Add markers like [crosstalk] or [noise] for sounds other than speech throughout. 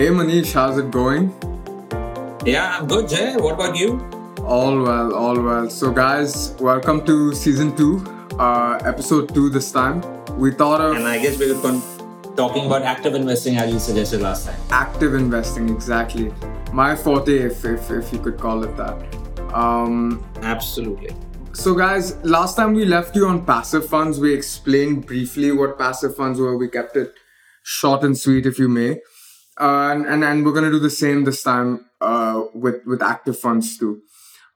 Hey Manish, how's it going? Yeah, I'm good, Jay. What about you? All well, all well. So, guys, welcome to season two, uh, episode two this time. We thought of And I guess we were talking about active investing as you suggested last time. active investing, exactly. My forte, if, if, if you could call it that. Um, Absolutely. so, guys, last time we left you on passive funds, we explained briefly what passive funds were. We kept it short and sweet, if you may. Uh, and, and and we're gonna do the same this time uh, with with active funds too.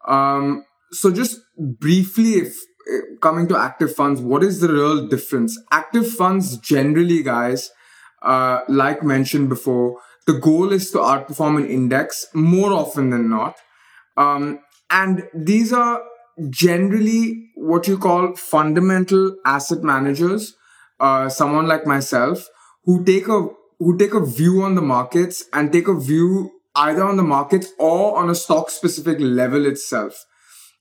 Um, so just briefly, if eh, coming to active funds, what is the real difference? Active funds generally, guys, uh, like mentioned before, the goal is to outperform an index more often than not. Um, and these are generally what you call fundamental asset managers, uh, someone like myself, who take a who take a view on the markets and take a view either on the markets or on a stock specific level itself.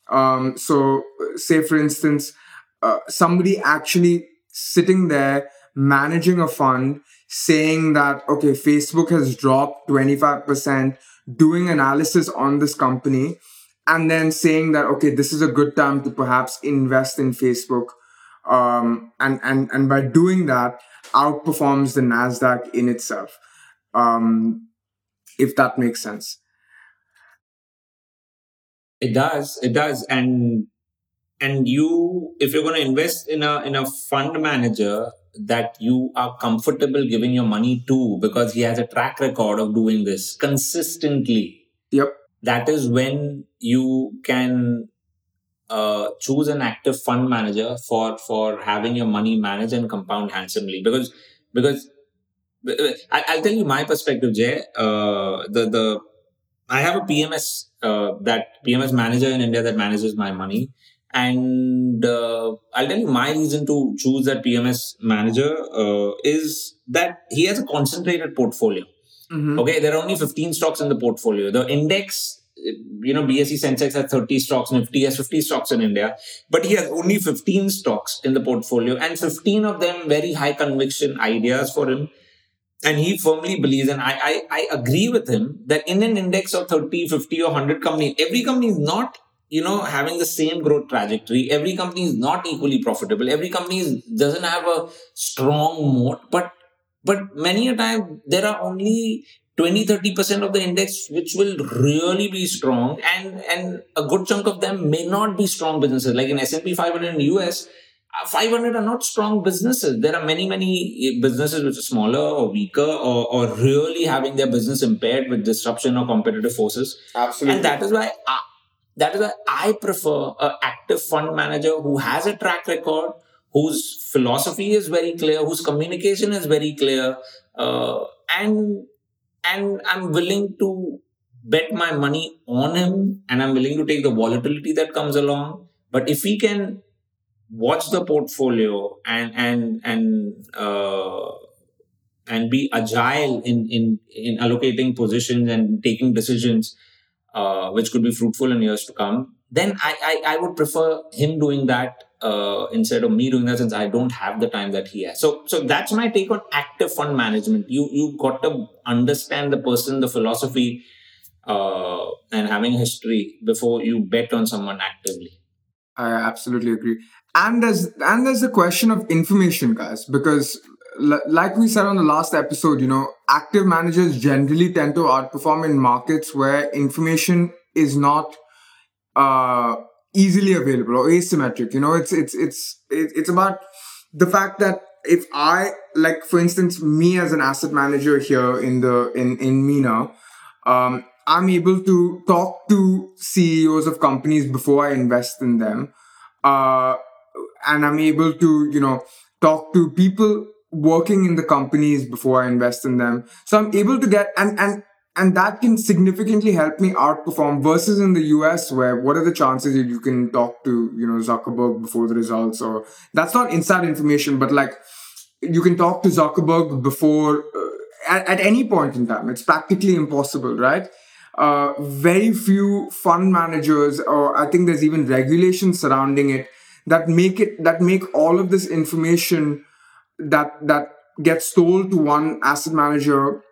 Um, so, say for instance, uh, somebody actually sitting there managing a fund saying that, okay, Facebook has dropped 25%, doing analysis on this company, and then saying that, okay, this is a good time to perhaps invest in Facebook. Um, and, and, and by doing that, outperforms the NASDAQ in itself. Um, if that makes sense. It does. It does. And and you if you're going to invest in a in a fund manager that you are comfortable giving your money to because he has a track record of doing this consistently Yep. that is when you can uh, choose an active fund manager for for having your money managed and compound handsomely because because I, I'll tell you my perspective, Jay. Uh, the the I have a PMS uh, that PMS manager in India that manages my money, and uh, I'll tell you my reason to choose that PMS manager uh, is that he has a concentrated portfolio. Mhm. Okay, there are only 15 stocks in the portfolio. The index, you know, BSE Sensex has 30 stocks, Nifty has 50 stocks in India, but he has only 15 stocks in the portfolio, and 15 of them very high conviction ideas for him. And he firmly believes, and I, I, I agree with him, that in an index of 30, 50, or 100 companies, every company is not you know having the same growth trajectory every company is not equally profitable every company is, doesn't have a strong moat but but many a time there are only 20 30% of the index which will really be strong and and a good chunk of them may not be strong businesses. Like in S&P 500 in US uh, 500 are not strong businesses. There are many many businesses which are smaller or weaker or, or really having their business impaired with disruption or competitive forces. Absolutely. and that is why I, that is why I prefer an active fund manager who has a track record, whose philosophy is very clear, whose communication is very clear, uh, and and I'm willing to bet my money on him, and I'm willing to take the volatility that comes along. But if he can watch the portfolio and and and uh, and be agile in in in allocating positions and taking decisions uh, which could be fruitful in years to come, then I, I, I would prefer him doing that uh, instead of me doing that since I don't have the time that he has. So so that's my take on active fund management. You you got to understand the person, the philosophy, uh, and having history before you bet on someone actively. I absolutely agree. And there's and there's the question of information, guys, because l- like we said on the last episode, you know, active managers generally tend to outperform in markets where information is not uh, easily available or asymmetric. You know, it's it's it's it's about the fact that if I like, for instance, me as an asset manager here in the in in MENA, um, I'm able to talk to CEOs of companies before I invest in them, uh, and I'm able to you know talk to people working in the companies before I invest in them. So I'm able to get and and and that can significantly help me outperform versus in the US where what are the chances that you can talk to you know Zuckerberg before the results? Or that's not inside information but like you can talk to Zuckerberg before uh, at, at any point in time. It's practically impossible right? Uh, very few fund managers or I think there's even regulations surrounding it that make it that make all of this information that that gets told to one asset manager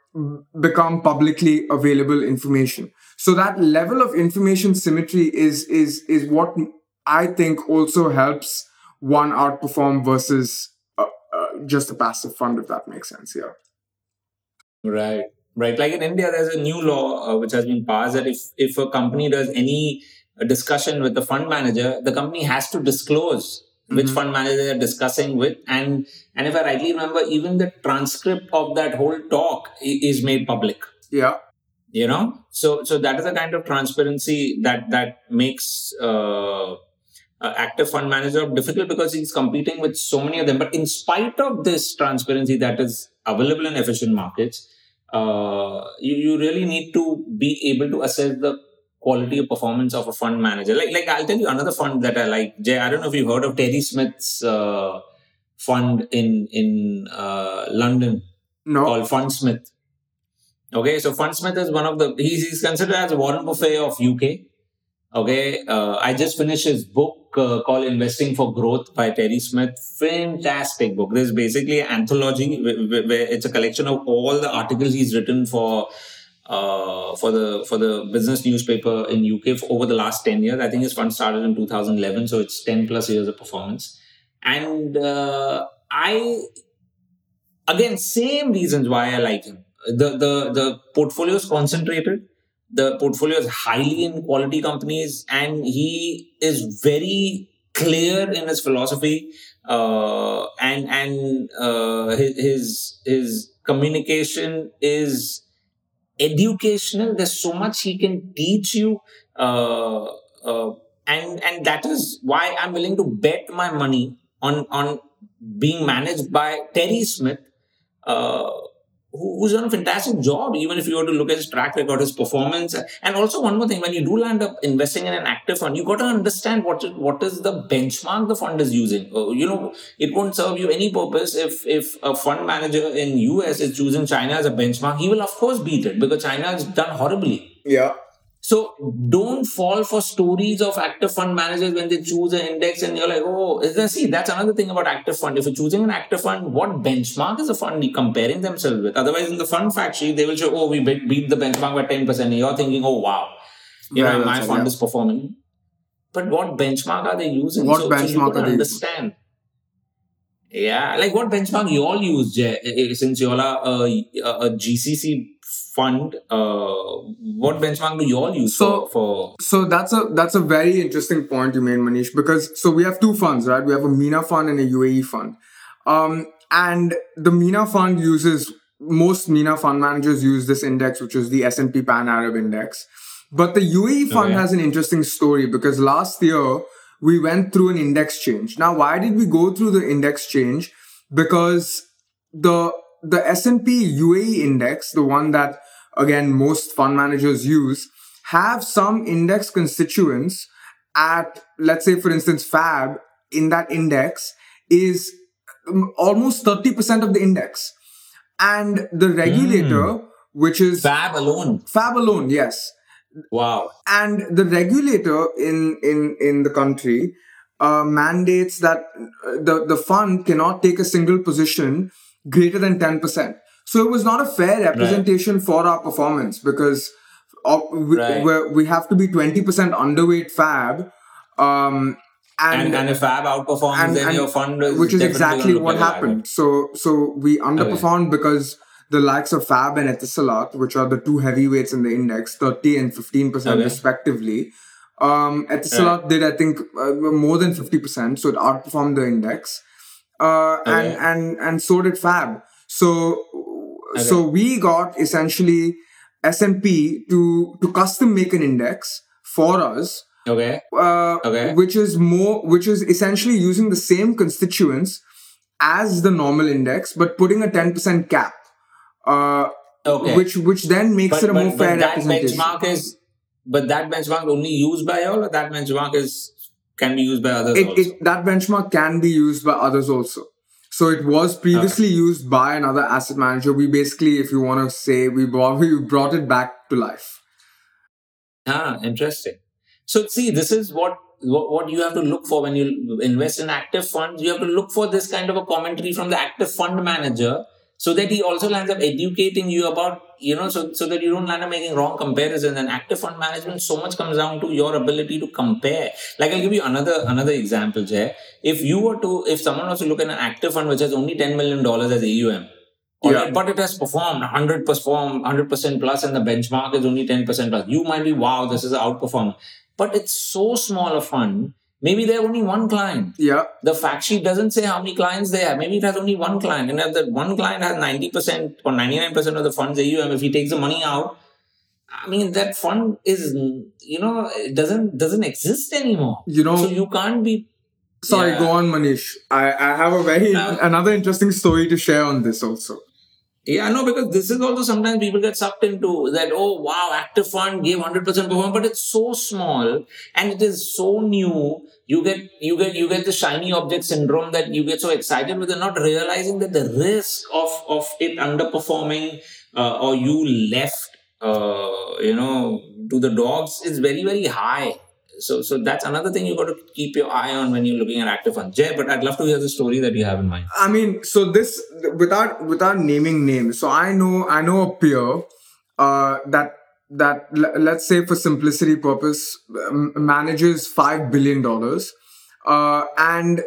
become publicly available information. So that level of information symmetry is is is what I think also helps one outperform versus uh, uh, just a passive fund, if that makes sense. Yeah. Right. Right. Like in India, there's a new law uh, which has been passed that if if a company does any discussion with the fund manager, the company has to disclose which mm-hmm. fund manager they're discussing with. And and if i rightly remember even the transcript of that whole talk is made public. Yeah. You know? So so that is a kind of transparency that that makes uh, active fund manager difficult because he's competing with so many of them. But in spite of this transparency that is available in efficient markets uh, you, you really need to be able to assess the quality of performance of a fund manager. Like, like I'll tell you another fund that I like. Jay, I don't know if you've heard of Terry Smith's uh, fund in in uh, London no. called Fundsmith. Okay, so Fundsmith is one of the he's, he's considered as Warren Buffett of UK. Okay, uh, I just finished his book uh, called Investing for Growth by Terry Smith. Fantastic book. This is basically an anthology where, where it's a collection of all the articles he's written for uh, for the for the business newspaper in UK for over the last 10 years. I think his fund started in 2011, so it's 10 plus years of performance. And uh, I again same reasons why I like him. The the the portfolio is concentrated. The portfolio is highly in quality companies, and he is very clear in his philosophy uh, and and uh, his his communication is educational. There's so much he can teach you, uh, uh, and and that is why I'm willing to bet my money on on being managed by Terry Smith. Uh, who's done a fantastic job, even if you were to look at his track record, his performance. And also, one more thing, when you do land up investing in an active fund, you got to understand what is, what is the benchmark the fund is using. Uh, you know, it won't serve you any purpose if, if a fund manager in US is choosing China as a benchmark. He will, of course, beat it because China has done horribly. Yeah. So don't fall for stories of active fund managers when they choose an index and you're like, oh, is there, see, that's another thing about active fund. If you're choosing an active fund, what benchmark is the fund comparing themselves with? Otherwise, in the fund factory, they will show, oh, we beat the benchmark by 10%. And you're thinking, oh, wow, you right, know, my fund yeah. is performing. But what benchmark are they using? What so, benchmark so are they understand. Yeah, like what benchmark you all use, Jay, eh, eh, since you all are a, a GCC fund uh, what benchmark do you all use so, for, for so that's a that's a very interesting point you made manish because so we have two funds right? We have a MENA fund and a uae fund. Um, and the MENA fund uses most MENA fund managers use this index which is the s&p pan arab index. But the uae fund has an interesting story because last year we went through an index change. Now why did we go through the index change? Because the the S&P UAE index, the one that again most fund managers use, have some index constituents at let's say for instance Fab in that index is um, almost 30% of the index. And the regulator mm. which is Fab alone. Fab alone, yes. Wow. And the regulator in in in the country uh, mandates that uh, the the fund cannot take a single position greater than 10%. So it was not a fair representation right. for our performance because we, right. we have to be 20% underweight fab. Um, and, and, and if fab outperforms, and, then and, your fund is which is exactly what happened. So so we underperformed okay. because the likes of Fab and Etisalat, which are the two heavyweights in the index, 30 and 15% okay. respectively. Um, Etisalat right. did, I think, uh, more than 50%, so it outperformed the index uh, and and and so did Fab. So okay. so we got essentially S&P to to custom make an index for us. Okay. Uh, okay. Which is more, which is essentially using the same constituents as the normal index, but putting a ten percent cap. Uh, okay. Which which then makes but, it a but, more fair that representation. benchmark is, but that benchmark only used by all, or that benchmark is can be used by others it, it, that benchmark can be used by others also. So it was previously okay. used by another asset manager. We basically, if you want to say, we brought, we brought it back to life. Ah, interesting. So see, this is what, what what you have to look for when you invest in active funds. You have to look for this kind of a commentary from the active fund manager so that he also lands up educating you about you know so, so that you don't land up making wrong comparisons. And active fund management so much comes down to your ability to compare. Like i'll give you another another example jay. If you were to if someone was to look at an active fund which has only 10 million dollars as aum yeah. but it has performed 100 perform 100% plus and the benchmark is only 10% plus you might be wow this is an outperform but it's so small a fund Maybe they have only one client. Yeah. The fact sheet doesn't say how many clients they have. Maybe it has only one client. And if that one client has 90% or 99% of the funds AUM, if he takes the money out, I mean that fund is you know it doesn't doesn't exist anymore. You know so you can't be Sorry, yeah. go on, Manish. I, I have a very now, another interesting story to share on this also. Yeah, no, because this is also sometimes people get sucked into that, oh wow, active fund gave 100% performance, but it's so small and it is so new. You get, you get, you get the shiny object syndrome that you get so excited with it, not realizing that the risk of, of it underperforming, uh, or you left, uh, you know, to the dogs is very, very high. So, so that's another thing you got to keep your eye on when you're looking at active funds. Jay, but I'd love to hear the story that you have in mind. I mean, so this without without naming names. So I know I know a peer uh, that that let's say for simplicity purpose manages five billion dollars, uh, and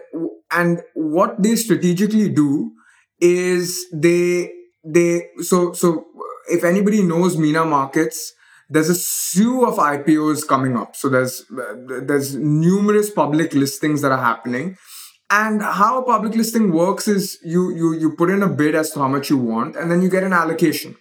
and what they strategically do is they they so so if anybody knows MENA Markets there's a slew of IPOs coming up. So there's there's numerous public listings that are happening. And how a public listing works is you you you put in a bid as to how much you want, and then you get an allocation.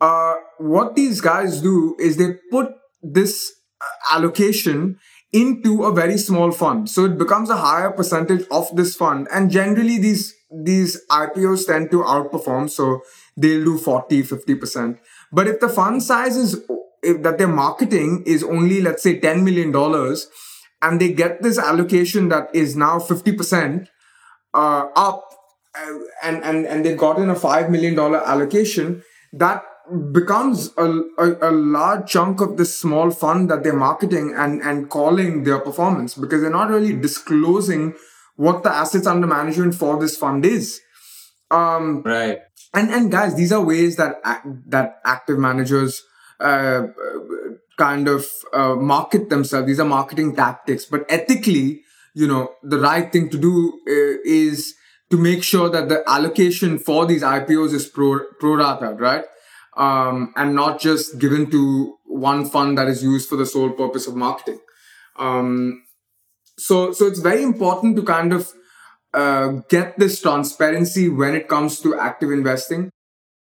Uh, what these guys do is they put this uh, allocation into a very small fund, so it becomes a higher percentage of this fund. And generally, these these IPOs tend to outperform, so they'll do 40, 50 percent. But if the fund size is if that their marketing is only let's say 10 million dollars and they get this allocation that is now 50% uh, up uh, and and and they've gotten a 5 million dollar allocation that becomes a, a, a, large chunk of this small fund that they're marketing and and calling their performance because they're not really disclosing what the assets under management for this fund is. Um right and and guys these are ways that that active managers uh, kind of uh, market themselves. These are marketing tactics. But ethically you know the right thing to do uh, is to make sure that the allocation for these ipos is pro pro rata right? Um, and not just given to one fund that is used for the sole purpose of marketing. Um, so so it's very important to kind of uh, get this transparency when it comes to active investing.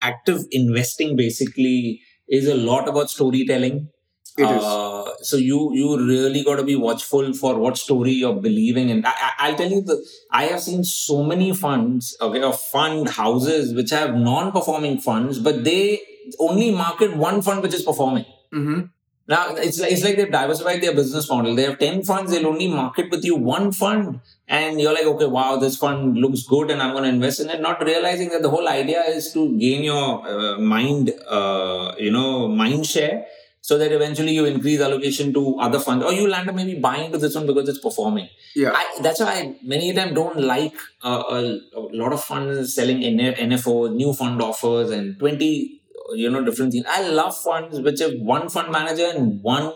Active investing basically is a lot about storytelling. It uh, is. So you you really got to be watchful for what story you're believing in. I, will tell you the I have seen so many funds, okay, or fund houses which have non-performing funds, but they only market one fund which is performing. Mm-hmm. Now it's like, it's like they've diversified their business model. They have ten funds. They'll only market with you one fund, and you're like, okay, wow, this fund looks good, and I'm going to invest in it. Not realizing that the whole idea is to gain your uh, mind, uh, you know, mind share, so that eventually you increase allocation to other funds, or you land up maybe buying to this one because it's performing. Yeah, I, that's why I many times don't like uh, a, a, lot of funds selling NFO, new fund offers, and twenty you know different things. I love funds which have one fund manager and one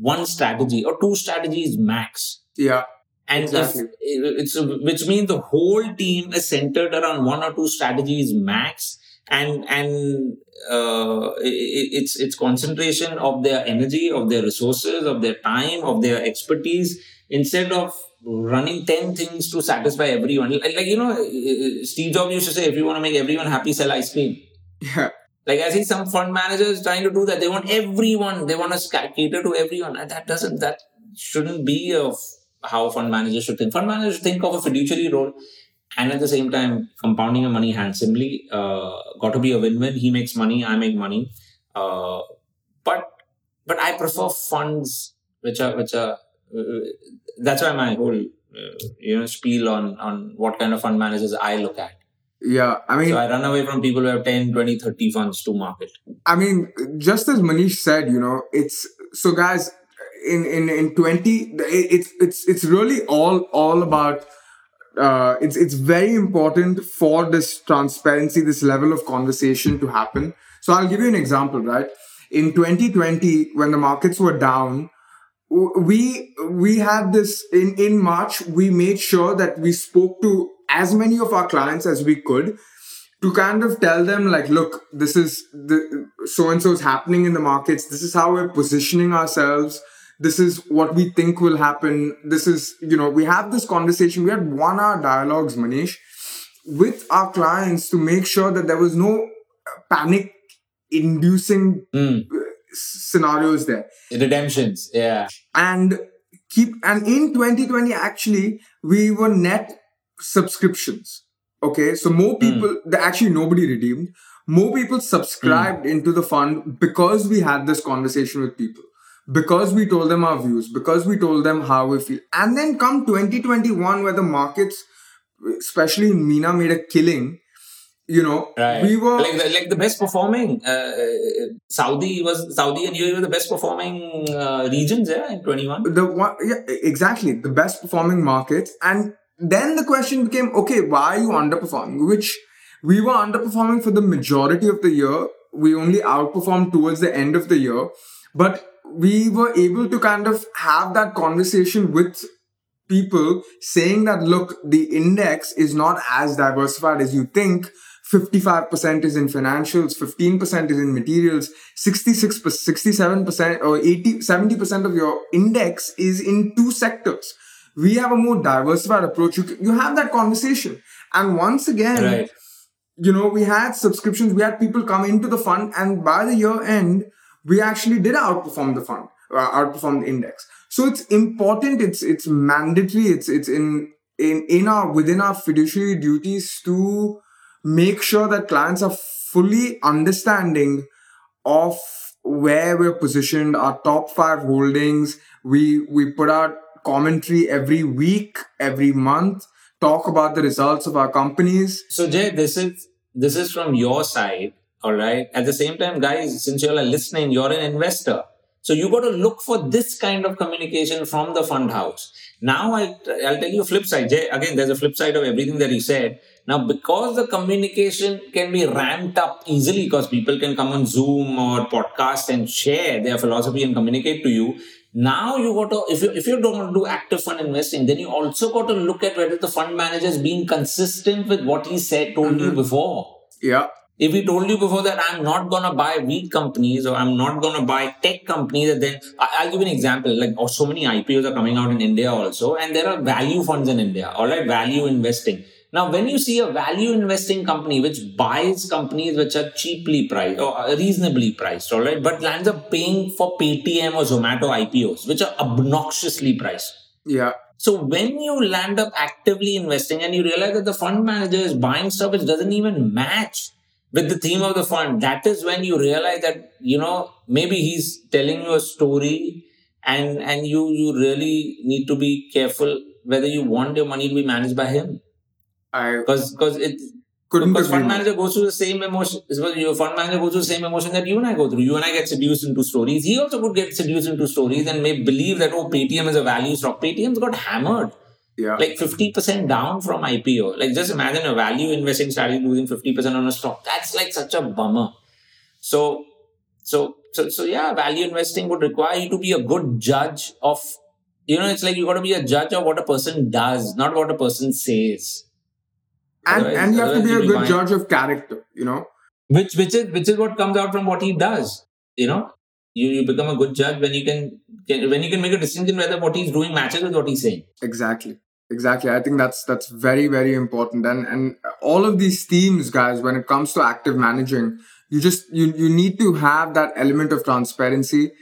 one strategy or two strategies max. Yeah and exactly. if it's which means the whole team is centered around one or two strategies max and and uh, it's it's concentration of their energy of their resources of their time of their expertise instead of running 10 things to satisfy everyone. Like, like you know steve jobs used to say if you want to make everyone happy sell ice cream. Yeah like I see some fund managers trying to do that. They want everyone. They want to cater to everyone. And that doesn't. That shouldn't be of how fund managers should think. Fund managers think of a fiduciary role, and at the same time compounding your money handsomely. Uh, got to be a win-win. He makes money. I make money. Uh, but but I prefer funds which are which are. Uh, that's why my whole uh, you know spiel on on what kind of fund managers I look at yeah, I mean, so I run away from people who have 10, 20, 30 funds to market. I mean, just as Manish said, you know, it's so guys in in in 20 it's it's it's really all all about uh, it's it's very important for this transparency, this level of conversation to happen. So I'll give you an example, right? In 2020, when the markets were down, we we had this in in March. We made sure that we spoke to as many of our clients as we could to kind of tell them like look this is the so and so is happening in the markets this is how we're positioning ourselves this is what we think will happen this is you know we have this conversation we had one hour dialogues manish with our clients to make sure that there was no panic inducing Mm. scenarios there Redemptions. Yeah. and keep and in 2020 actually we were net subscriptions. Okay so more people the actually nobody redeemed. More people subscribed into the fund because we had this conversation with people. Because we told them our views. Because we told them how we feel. And then come 2021 where the markets especially in MENA made a killing you know Right. we were like the, like the best performing uh, Saudi was Saudi and UAE were the best performing uh, regions yeah in 21 the one yeah exactly. The best performing markets. And then the question became okay why are you underperforming? Which we were underperforming for the majority of the year. We only outperformed towards the end of the year. But we were able to kind of have that conversation with people saying that look the index is not as diversified as you think. 55% is in financials 15% is in materials 66 67% or 80 70% of your index is in two sectors we have a more diversified approach you, you have that conversation and once again right you know, we had subscriptions, we had people come into the fund, and by the year end, we actually did outperform the fund, uh, outperform the index. So it's important, it's it's mandatory, it's it's in in in our within our fiduciary duties to make sure that clients are fully understanding of where we're positioned, our top five holdings. We we put out commentary every week, every month, talk about the results of our companies. So Jay, this is this is from your side, all right. At the same time, guys, since you're listening, you're an investor, so you got to look for this kind of communication from the fund house. Now, I'll I'll tell you flip side. Jay, again, there's a flip side of everything that you said. Now, because the communication can be ramped up easily, because people can come on Zoom or podcast and share their philosophy and communicate to you. Now you got to if you if you don't want to do active fund investing, then you also got to look at whether the fund manager is being consistent with what he said told you mm-hmm. before. Yeah. If he told you before that I'm not gonna buy weak companies or I'm not gonna buy tech companies, then I'll give you an example. Like oh, so many IPOs are coming out in India also, and there are value funds in India. All right, value investing. Now, when you see a value investing company which buys companies which are cheaply priced or reasonably priced, all right, but lands up paying for Paytm or Zomato IPOs, which are obnoxiously priced. Yeah. So when you land up actively investing and you realize that the fund manager is buying stuff which doesn't even match with the theme of the fund, that is when you realize that you know maybe he's telling you a story, and and you you really need to be careful whether you want your money to be managed by him because because it couldn't because fund manager goes through the same emotion. Your fund manager goes through the same emotion that you and I go through. You and I get seduced into stories. He also could get seduced into stories and may believe that oh, Paytm is a value stock. Paytm's got hammered Yeah. like 50% down from IPO. Like just imagine a value investing strategy losing 50% on a stock. That's like such a bummer. So, so, so, so yeah, value investing would require you to be a good judge of, you know, it's like you got to be a judge of what a person does, not what a person says. And Otherwise- and you have to be a good judge of character, you know. Which, which is, which is what comes out from what he does. You know, you, you become a good judge when you can, can, when you can make a distinction whether what he's doing matches with what he's saying. Exactly. Exactly. I think that's that's very very important. And and all of these themes, guys, when it comes to active managing, you just you you need to have that element of transparency,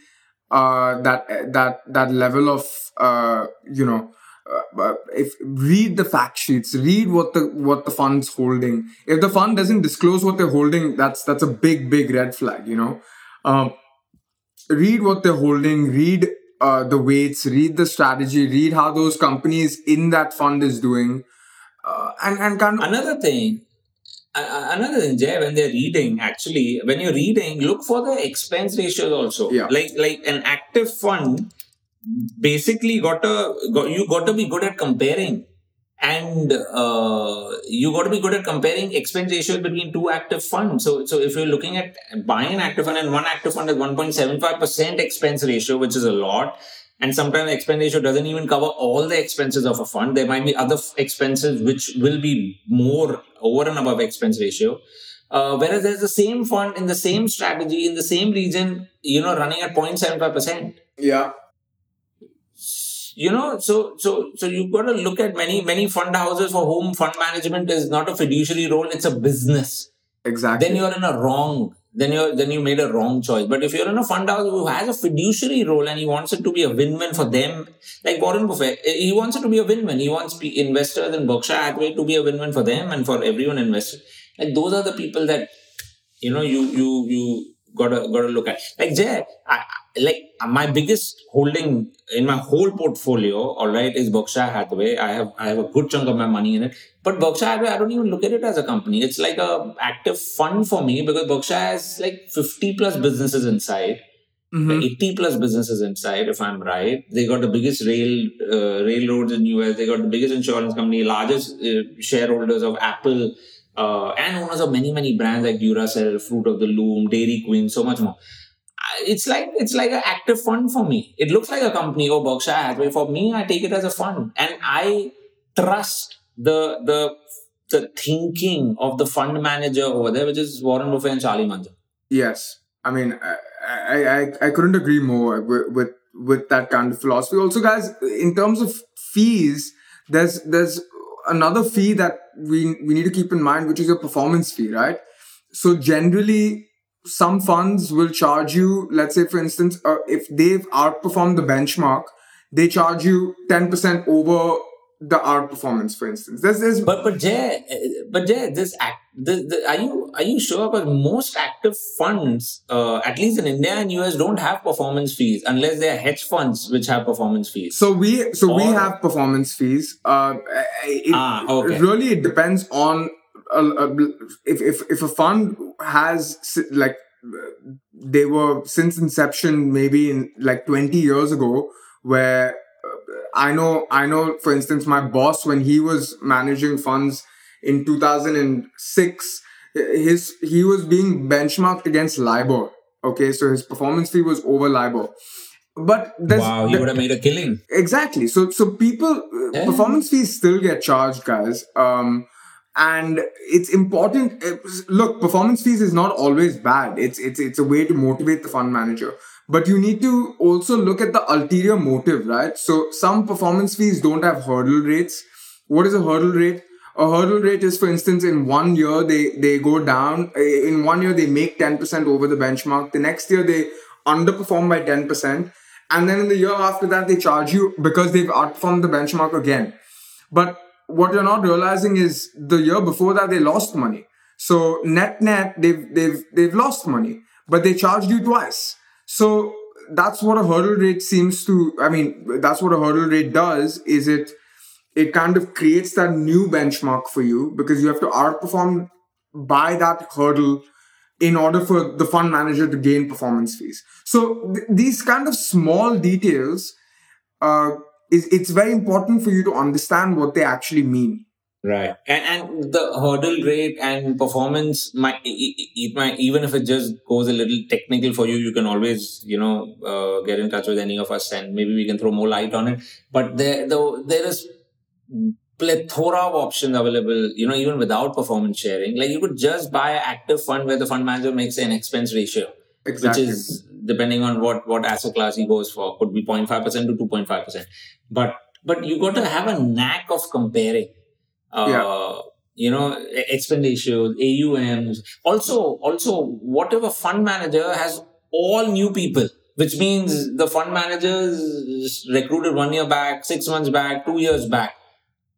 uh, that that that level of uh, you know. Uh, uh, if read the fact sheets, read what the what the fund's holding. If the fund doesn't disclose what they're holding, that's that's a big big red flag. You know, um, read what they're holding, read uh, the weights, read the strategy, read how those companies in that fund is doing, uh, and and kind of another thing another thing Jay, when they're reading actually when you're reading look for the expense ratios also Yeah. like like an active fund basically got to got, you got to be good at comparing and uh, you got to be good at comparing expense ratios between two active funds. So, so if you're looking at buying an active fund and one active fund is 1.75% expense ratio, which is a lot, and sometimes expense ratio doesn't even cover all the expenses of a fund. There might be other f- expenses which will be more over and above expense ratio. Uh, whereas there's the same fund in the same strategy in the same region, you know, running at 0.75%. Yeah. You know, so so so you've got to look at many many fund houses for whom fund management is not a fiduciary role; it's a business. Exactly. Then you're in a wrong. Then you're then you made a wrong choice. But if you're in a fund house who has a fiduciary role and he wants it to be a win-win for them, like Warren Buffett, eh, he wants it to be a win-win. He wants investors in Berkshire Hathaway to be a win-win for them and for everyone invested. Like those are the people that you know you you you gotta gotta look at. Like Jay, I, like my biggest holding in my whole portfolio, all right, is Berkshire Hathaway. I have I have a good chunk of my money in it. But Berkshire Hathaway, I don't even look at it as a company. It's like a active fund for me because Berkshire has like 50 plus businesses inside. Mhm. 80 plus businesses inside, if I'm right. They got the biggest rail uh, railroads in US. They got the biggest insurance company, largest uh, shareholders of Apple, uh, and owners of many many brands like Duracell, Fruit of the Loom, Dairy Queen, so much more. It's like it's like an active fund for me. It looks like a company or Berkshire Hathaway. For me, I take it as a fund, and I trust the the the thinking of the fund manager over there, which is Warren Buffett and Charlie Munger. Yes, I mean, I I, I, I couldn't agree more with, with with that kind of philosophy. Also, guys, in terms of fees, there's there's another fee that we we need to keep in mind, which is your performance fee, right? So generally, some funds will charge you. Let's say, for instance, uh, if they've outperformed the benchmark, they charge you ten percent over the outperformance. For instance, there's there's But but Jay, uh, but Jay, this act, the, the, are you are you sure? Because most active funds, uh, at least in India and US, don't have performance fees unless they are hedge funds which have performance fees. So we so we have performance fees. Uh, it, Ah, okay. really it depends on uh, uh, if if if a fund has like they were since inception maybe in like 20 years ago where uh, I know I know for instance my boss when he was managing funds in 2006 his he was being benchmarked against LIBOR okay so his performance fee was over LIBOR but wow, he would have made a killing. Exactly. So so people uh, Yeah. performance fees still get charged, guys. Um, and it's important. uh, Look, performance fees is not always bad. It's it's it's a way to motivate the fund manager. But you need to also look at the ulterior motive, right? So some performance fees don't have hurdle rates. What is a hurdle rate? A hurdle rate is, for instance, in one year they they go down. In one year they make ten percent over the benchmark. The next year they underperform by ten percent and then in the year after that they charge you because they've outperformed the benchmark again but what you're not realizing is the year before that they lost money so net net they've they've they've lost money but they charged you twice so that's what a hurdle rate seems to i mean that's what a hurdle rate does is it it kind of creates that new benchmark for you because you have to outperform by that hurdle in order for the fund manager to gain performance fees. So th- these kind of small details, uh, is it's very important for you to understand what they actually mean. Right, and and the hurdle rate and performance might it, might even if it just goes a little technical for you, you can always you know uh, get in touch with any of us and maybe we can throw more light on it. But there the, there is plethora of options available. You know, even without performance sharing, like you could just buy an active fund where the fund manager makes an expense ratio, Exactly. which is depending on what what asset class he goes for, could be 0.5 percent to two point five percent. But but you got to have a knack of comparing uh, Yeah. you know, expense ratios, AUMs. Also, also, whatever fund manager has all new people, which means the fund managers recruited one year back, six months back, two years back.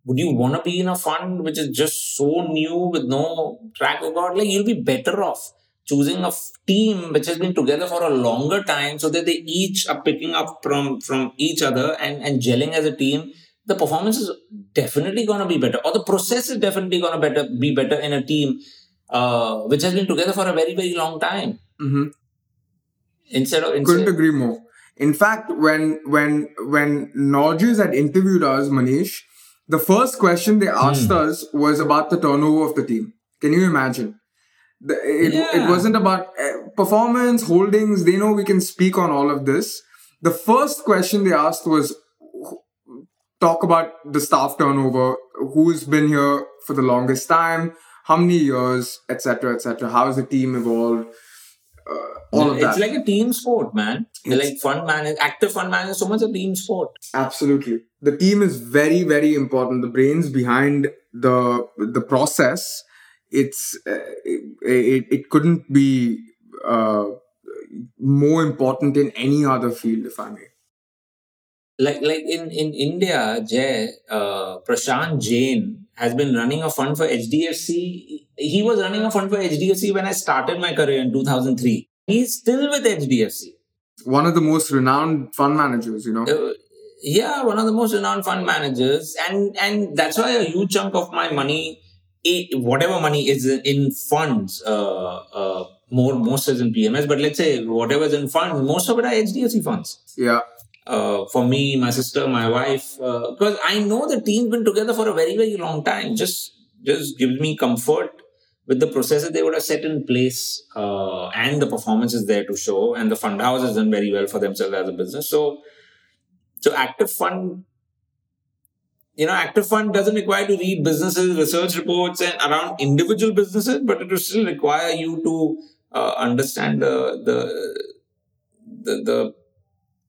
Would you want to be in a fund which is just so new with no track record? Like, you'll be better off choosing a team which has been together for a longer time so that they each are picking up from from each other and, and gelling as a team the performance is definitely going to be better or the process is definitely going to better be better in a team uh, which has been together for a very very long time hmm instead of Couldn't agree more. In fact, when when when Norges had interviewed us, Manish, The first question they asked us was about the turnover of the team. Can you imagine? The, it, Yeah. it wasn't about uh, performance, holdings. They know we can speak on all of this. The first question they asked was talk about the staff turnover, who's been here for the longest time, how many years, etc., etc. How has the team evolved? Uh, all of it's that. like a team sport, man. Like fund manage, active fund manager so much a team sport. Absolutely. The team is very, very important. The brains behind the the process. It's uh, it, it, it couldn't be uh, more important in any other field, if I may. Like like in in India, Jay uh, Prashant Jain has been running a fund for HDFC. He was running a fund for HDFC when I started my career in 2003. He's still with HDFC. One of the most renowned fund managers, you know. Uh, yeah, one of the most renowned fund managers, and and that's why a huge chunk of my money, whatever money is in funds, uh, uh, more most is in PMS, but let's say whatever is in funds, most of it are HDFC funds. Yeah, Uh, for me, my sister, my wife, because I know the team's been together for a very very long time. Just just gives me comfort with the processes they would have set in place, uh, and the performance is there to show, and the fund house has done very well for themselves as a business. So so active fund, you know, active fund doesn't require to read businesses, research reports, and around individual businesses, but it will still require you to uh, understand the the the the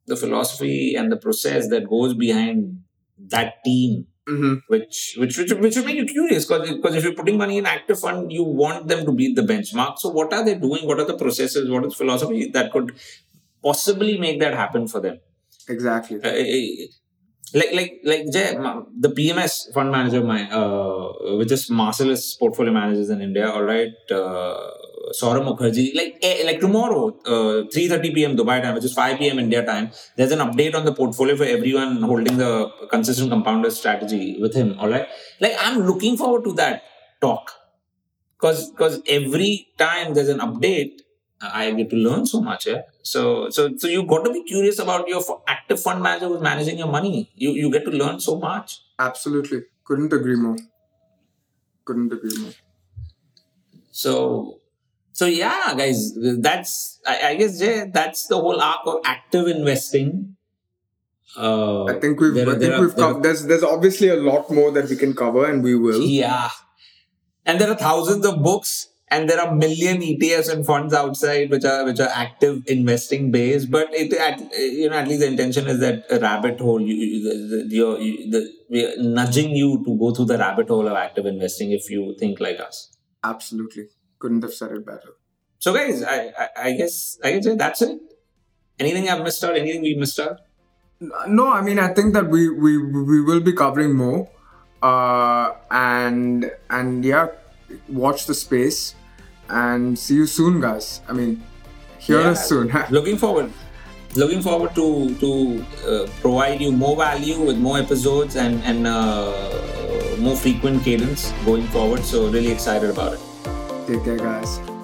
the philosophy and the process that goes behind that team. hmm Which which which which will make you curious because because if you're putting money in active fund, you want them to beat the benchmark. So what are they doing? What are the processes? What is philosophy that could possibly make that happen for them? exactly. uh, like like like Jay, the PMS fund manager, my uh, which is Marcellus portfolio managers in India. All right, uh, Saurabh Mukherjea. Like eh, like tomorrow, uh, three thirty p.m. Dubai time, which is five p.m. India time. There's an update on the portfolio for everyone holding the consistent compounder strategy with him. All right, like I'm looking forward to that talk because because every time there's an update. I get to learn so much. Yeah? So so so you got to be curious about your active fund manager who's managing your money. You you get to learn so much. Absolutely. Couldn't agree more. Couldn't agree more. So so yeah, guys, that's I, I guess yeah, that's the whole arc of active investing. Uh, I think we've. there I there think are- we've. there Covered, there's. There's obviously a lot more that we can cover, and we will. Yeah. And there are thousands of books and there are million ETFs and funds outside which are which are active investing based. But it at, you know at least the intention is that a rabbit hole you, you, the, the, you, the, we're nudging you to go through the rabbit hole of active investing if you think like us. Absolutely. Couldn't have said it better. So guys, I, I, I guess I can say that's it. Anything I've missed out? Anything we missed out? No, I mean I think that we we we will be covering more, uh, and and yeah, watch the space, and see you soon, guys. I mean, hear Yeah. us soon. [laughs] looking forward looking forward to to uh, provide you more value with more episodes and and uh, more frequent cadence going forward so really excited about it Take care, guys.